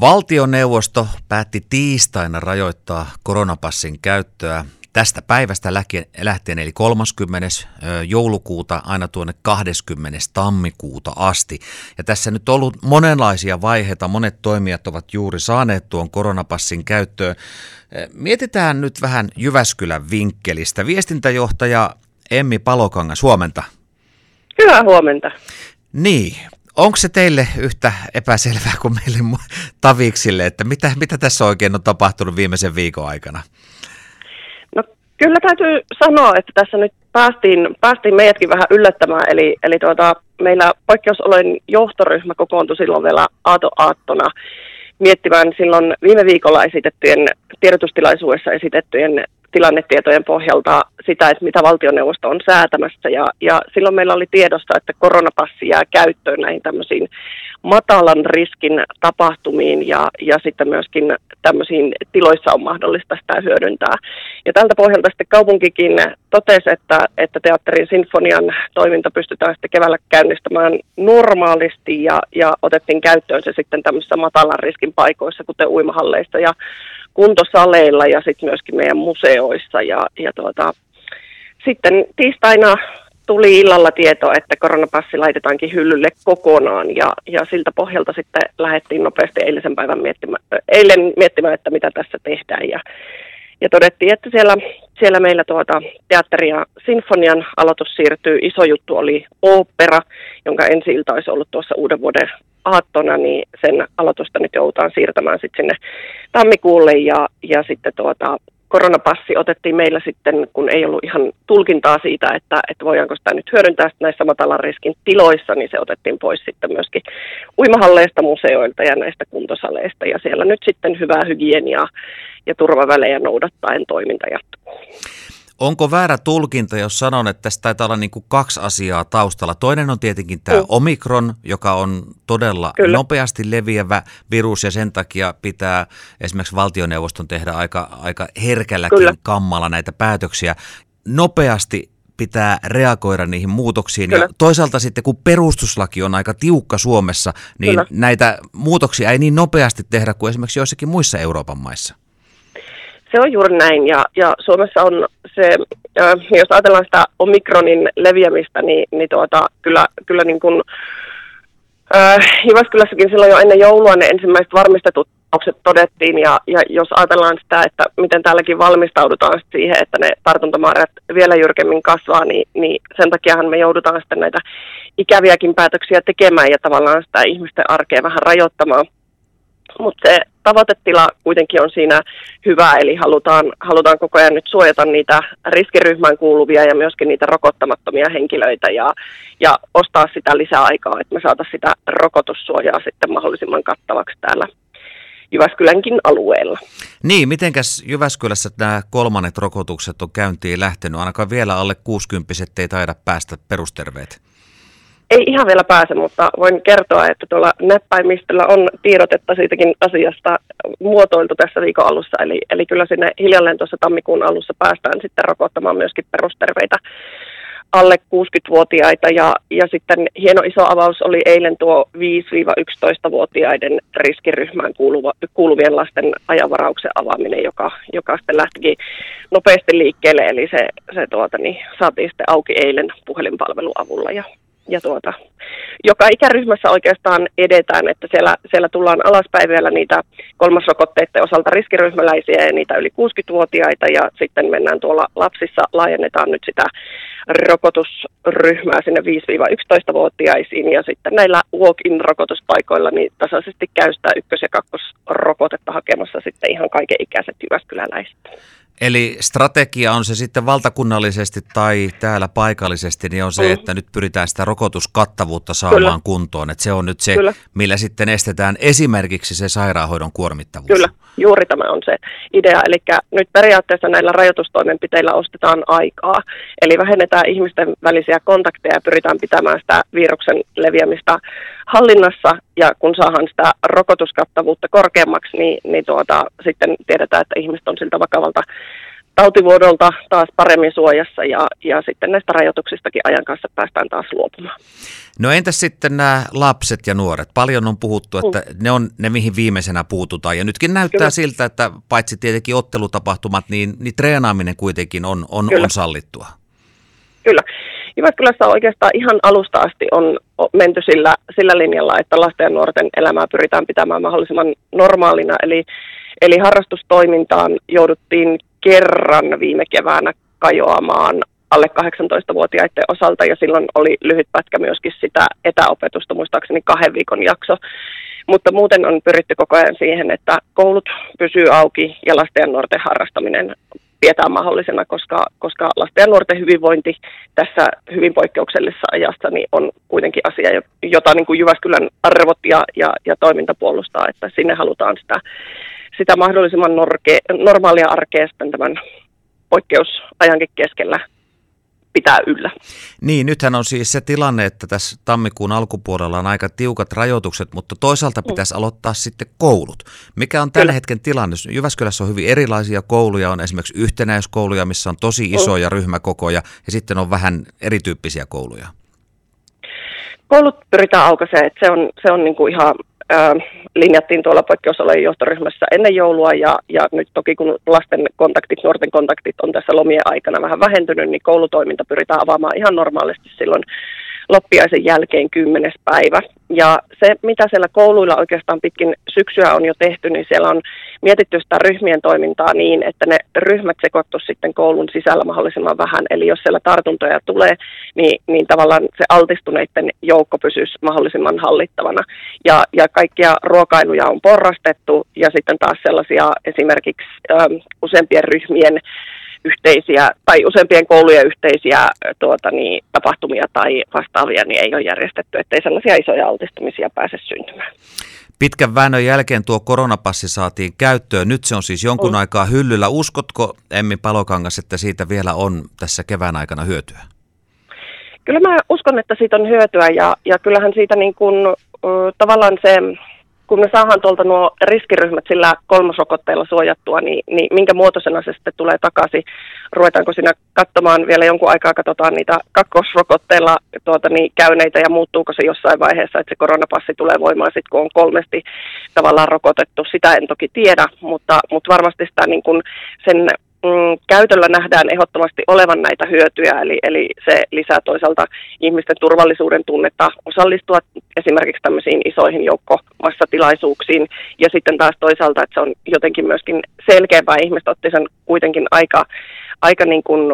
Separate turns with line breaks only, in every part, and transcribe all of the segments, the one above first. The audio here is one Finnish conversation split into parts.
Valtioneuvosto päätti tiistaina rajoittaa koronapassin käyttöä tästä päivästä lähtien, eli 30. joulukuuta aina tuonne 20. tammikuuta asti. Ja tässä nyt on ollut monenlaisia vaiheita, monet toimijat ovat juuri saaneet tuon koronapassin käyttöön. Mietitään nyt vähän Jyväskylän vinkkelistä. Viestintäjohtaja Emmi Palokangas, huomenta.
Hyvää huomenta.
Niin, Onko se teille yhtä epäselvää kuin meille taviksille, että mitä, mitä tässä oikein on tapahtunut viimeisen viikon aikana?
No kyllä täytyy sanoa, että tässä nyt päästiin, päästiin meidätkin vähän yllättämään, eli, eli tuota, meillä poikkeusolojen johtoryhmä kokoontui silloin vielä Aato Aattona miettimään silloin viime viikolla esitettyjen tiedotustilaisuudessa esitettyjen tilannetietojen pohjalta sitä, että mitä valtioneuvosto on säätämässä. Ja, ja silloin meillä oli tiedossa, että koronapassi jää käyttöön näihin tämmöisiin matalan riskin tapahtumiin ja, ja sitten myöskin tämmöisiin tiloissa on mahdollista sitä hyödyntää. Ja tältä pohjalta sitten kaupunkikin totesi, että, että teatterin sinfonian toiminta pystytään sitten keväällä käynnistämään normaalisti ja, ja otettiin käyttöön se sitten tämmöisissä matalan riskin paikoissa, kuten uimahalleissa ja kuntosaleilla ja sitten myöskin meidän museoissa. Ja, ja tuota, sitten tiistaina tuli illalla tieto, että koronapassi laitetaankin hyllylle kokonaan ja, ja siltä pohjalta sitten lähdettiin nopeasti eilisen päivän miettimään, eilen miettimään, että mitä tässä tehdään ja, ja todettiin, että siellä, siellä meillä tuota teatteri ja sinfonian aloitus siirtyy. Iso juttu oli opera, jonka ensi ilta olisi ollut tuossa uuden vuoden aattona, niin sen aloitusta nyt joudutaan siirtämään sitten sinne tammikuulle ja, ja sitten tuota, koronapassi otettiin meillä sitten, kun ei ollut ihan tulkintaa siitä, että, että voidaanko sitä nyt hyödyntää näissä matalan riskin tiloissa, niin se otettiin pois sitten myöskin uimahalleista, museoilta ja näistä kuntosaleista. Ja siellä nyt sitten hyvää hygieniaa ja turvavälejä noudattaen toiminta jatkuu.
Onko väärä tulkinta, jos sanon, että tässä taitaa olla niin kuin kaksi asiaa taustalla? Toinen on tietenkin tämä mm. omikron, joka on todella Kyllä. nopeasti leviävä virus ja sen takia pitää esimerkiksi valtioneuvoston tehdä aika, aika herkälläkin Kyllä. kammalla näitä päätöksiä. Nopeasti pitää reagoida niihin muutoksiin. Kyllä. Ja toisaalta sitten, kun perustuslaki on aika tiukka Suomessa, niin Kyllä. näitä muutoksia ei niin nopeasti tehdä kuin esimerkiksi joissakin muissa Euroopan maissa.
Se on juuri näin ja, ja Suomessa on se, äh, jos ajatellaan sitä omikronin leviämistä, niin, niin tuota, kyllä, kyllä niin kuin, äh, Jyväskylässäkin silloin jo ennen joulua ne ensimmäiset varmistetut tapaukset todettiin ja, ja jos ajatellaan sitä, että miten täälläkin valmistaudutaan siihen, että ne tartuntamäärät vielä jyrkemmin kasvaa, niin, niin sen takiahan me joudutaan sitten näitä ikäviäkin päätöksiä tekemään ja tavallaan sitä ihmisten arkea vähän rajoittamaan. Mutta se tavoitetila kuitenkin on siinä hyvä, eli halutaan, halutaan koko ajan nyt suojata niitä riskiryhmään kuuluvia ja myöskin niitä rokottamattomia henkilöitä ja, ja ostaa sitä lisäaikaa, että me saataisiin sitä rokotussuojaa sitten mahdollisimman kattavaksi täällä Jyväskylänkin alueella.
Niin, mitenkäs Jyväskylässä nämä kolmannet rokotukset on käyntiin lähtenyt? Ainakaan vielä alle 60 ei taida päästä perusterveet.
Ei ihan vielä pääse, mutta voin kertoa, että tuolla näppäimistöllä on tiedotetta siitäkin asiasta muotoiltu tässä viikon alussa. Eli, eli kyllä sinne hiljalleen tuossa tammikuun alussa päästään sitten rokottamaan myöskin perusterveitä alle 60-vuotiaita ja, ja sitten hieno iso avaus oli eilen tuo 5-11-vuotiaiden riskiryhmään kuuluva, kuuluvien lasten ajanvarauksen avaaminen, joka, joka sitten lähtikin nopeasti liikkeelle, eli se, se tuota, niin, saatiin sitten auki eilen puhelinpalvelun avulla ja ja tuota, joka ikäryhmässä oikeastaan edetään, että siellä, siellä tullaan alaspäin vielä niitä kolmasrokotteiden osalta riskiryhmäläisiä ja niitä yli 60-vuotiaita ja sitten mennään tuolla lapsissa, laajennetaan nyt sitä rokotusryhmää sinne 5-11-vuotiaisiin ja sitten näillä walk-in rokotuspaikoilla niin tasaisesti käy sitä ykkös- ja kakkosrokotetta hakemassa sitten ihan kaiken ikäiset jyväskyläläiset.
Eli strategia on se sitten valtakunnallisesti tai täällä paikallisesti, niin on se, mm. että nyt pyritään sitä rokotuskattavuutta saamaan Kyllä. kuntoon. Että se on nyt se, Kyllä. millä sitten estetään esimerkiksi se sairaanhoidon kuormittavuus.
Kyllä, juuri tämä on se idea. Eli nyt periaatteessa näillä rajoitustoimenpiteillä ostetaan aikaa. Eli vähennetään ihmisten välisiä kontakteja ja pyritään pitämään sitä viruksen leviämistä hallinnassa. Ja kun saadaan sitä rokotuskattavuutta korkeammaksi, niin, niin tuota, sitten tiedetään, että ihmiset on siltä vakavalta tautivuodolta taas paremmin suojassa ja, ja sitten näistä rajoituksistakin ajan kanssa päästään taas luopumaan.
No entäs sitten nämä lapset ja nuoret? Paljon on puhuttu, että mm. ne on ne, mihin viimeisenä puututaan. Ja nytkin näyttää Kyllä. siltä, että paitsi tietenkin ottelutapahtumat, niin, niin treenaaminen kuitenkin on, on, on sallittua.
Kyllä. Jyväskylässä oikeastaan ihan alusta asti on menty sillä, sillä linjalla, että lasten ja nuorten elämää pyritään pitämään mahdollisimman normaalina. Eli, eli harrastustoimintaan jouduttiin kerran viime keväänä kajoamaan alle 18-vuotiaiden osalta ja silloin oli lyhyt pätkä myöskin sitä etäopetusta, muistaakseni kahden viikon jakso. Mutta muuten on pyritty koko ajan siihen, että koulut pysyy auki ja lasten ja nuorten harrastaminen pidetään mahdollisena, koska, koska lasten ja nuorten hyvinvointi tässä hyvin poikkeuksellisessa ajassa niin on kuitenkin asia, jota niin kuin Jyväskylän arvot ja, ja, ja toiminta puolustaa, että sinne halutaan sitä, sitä mahdollisimman norke, normaalia arkea tämän poikkeusajankin keskellä pitää yllä.
Niin, nythän on siis se tilanne, että tässä tammikuun alkupuolella on aika tiukat rajoitukset, mutta toisaalta mm. pitäisi mm. aloittaa sitten koulut. Mikä on tällä hetken tilanne? Jyväskylässä on hyvin erilaisia kouluja, on esimerkiksi yhtenäiskouluja, missä on tosi isoja mm. ryhmäkokoja, ja sitten on vähän erityyppisiä kouluja.
Koulut pyritään aukaisemaan, että se on, se on niin kuin ihan linjattiin tuolla poikkeusolojen johtoryhmässä ennen joulua ja, ja nyt toki kun lasten kontaktit, nuorten kontaktit on tässä lomien aikana vähän vähentynyt, niin koulutoiminta pyritään avaamaan ihan normaalisti silloin loppiaisen jälkeen kymmenes päivä. Ja se, mitä siellä kouluilla oikeastaan pitkin syksyä on jo tehty, niin siellä on mietitty sitä ryhmien toimintaa niin, että ne ryhmät sekoittu sitten koulun sisällä mahdollisimman vähän. Eli jos siellä tartuntoja tulee, niin, niin tavallaan se altistuneiden joukko pysyisi mahdollisimman hallittavana. Ja, ja kaikkia ruokailuja on porrastettu ja sitten taas sellaisia esimerkiksi ö, useampien ryhmien yhteisiä tai useampien koulujen yhteisiä tuota, niin, tapahtumia tai vastaavia niin ei ole järjestetty, ettei sellaisia isoja altistumisia pääse syntymään.
Pitkän väännön jälkeen tuo koronapassi saatiin käyttöön. Nyt se on siis jonkun mm. aikaa hyllyllä. Uskotko, Emmi Palokangas, että siitä vielä on tässä kevään aikana hyötyä?
Kyllä mä uskon, että siitä on hyötyä ja, ja kyllähän siitä niin kuin, tavallaan se kun me saadaan tuolta nuo riskiryhmät sillä kolmosrokotteella suojattua, niin, niin minkä muotoisena se sitten tulee takaisin? Ruvetaanko siinä katsomaan vielä jonkun aikaa, katsotaan niitä kakkosrokotteilla tuota, niin, käyneitä ja muuttuuko se jossain vaiheessa, että se koronapassi tulee voimaan sitten, kun on kolmesti tavallaan rokotettu. Sitä en toki tiedä, mutta, mutta varmasti sitä niin kuin sen mm, käytöllä nähdään ehdottomasti olevan näitä hyötyjä, eli, eli se lisää toisaalta ihmisten turvallisuuden tunnetta osallistua esimerkiksi tämmöisiin isoihin joukkomassatilaisuuksiin, ja sitten taas toisaalta, että se on jotenkin myöskin selkeämpää, ihmiset otti sen kuitenkin aika, aika niin kuin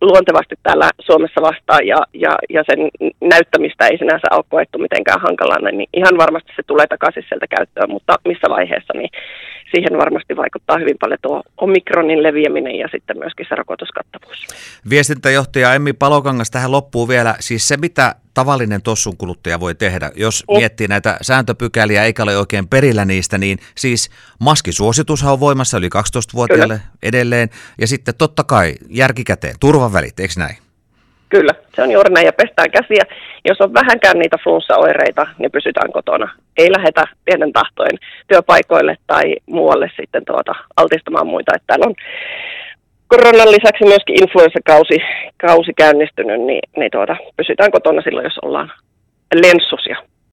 luontevasti täällä Suomessa vastaan ja, ja, ja sen näyttämistä ei sinänsä ole koettu mitenkään hankalana, niin ihan varmasti se tulee takaisin sieltä käyttöön, mutta missä vaiheessa, niin siihen varmasti vaikuttaa hyvin paljon tuo omikronin leviäminen ja sitten myöskin se rokotuskattavuus.
Viestintäjohtaja Emmi Palokangas tähän loppuu vielä, siis se mitä tavallinen tossun kuluttaja voi tehdä, jos mm. miettii näitä sääntöpykäliä eikä ole oikein perillä niistä, niin siis maskisuositushan on voimassa yli 12-vuotiaille Kyllä. edelleen, ja sitten totta kai järkikäteen, turvavälit, eikö näin?
Kyllä, se on juuri näin ja pestään käsiä. Jos on vähänkään niitä flunssaoireita, niin pysytään kotona. Ei lähetä pienen tahtojen työpaikoille tai muualle sitten tuota, altistamaan muita. Että täällä on koronan lisäksi myöskin influenssakausi kausi käynnistynyt, niin, niin tuota, pysytään kotona silloin, jos ollaan lenssusia.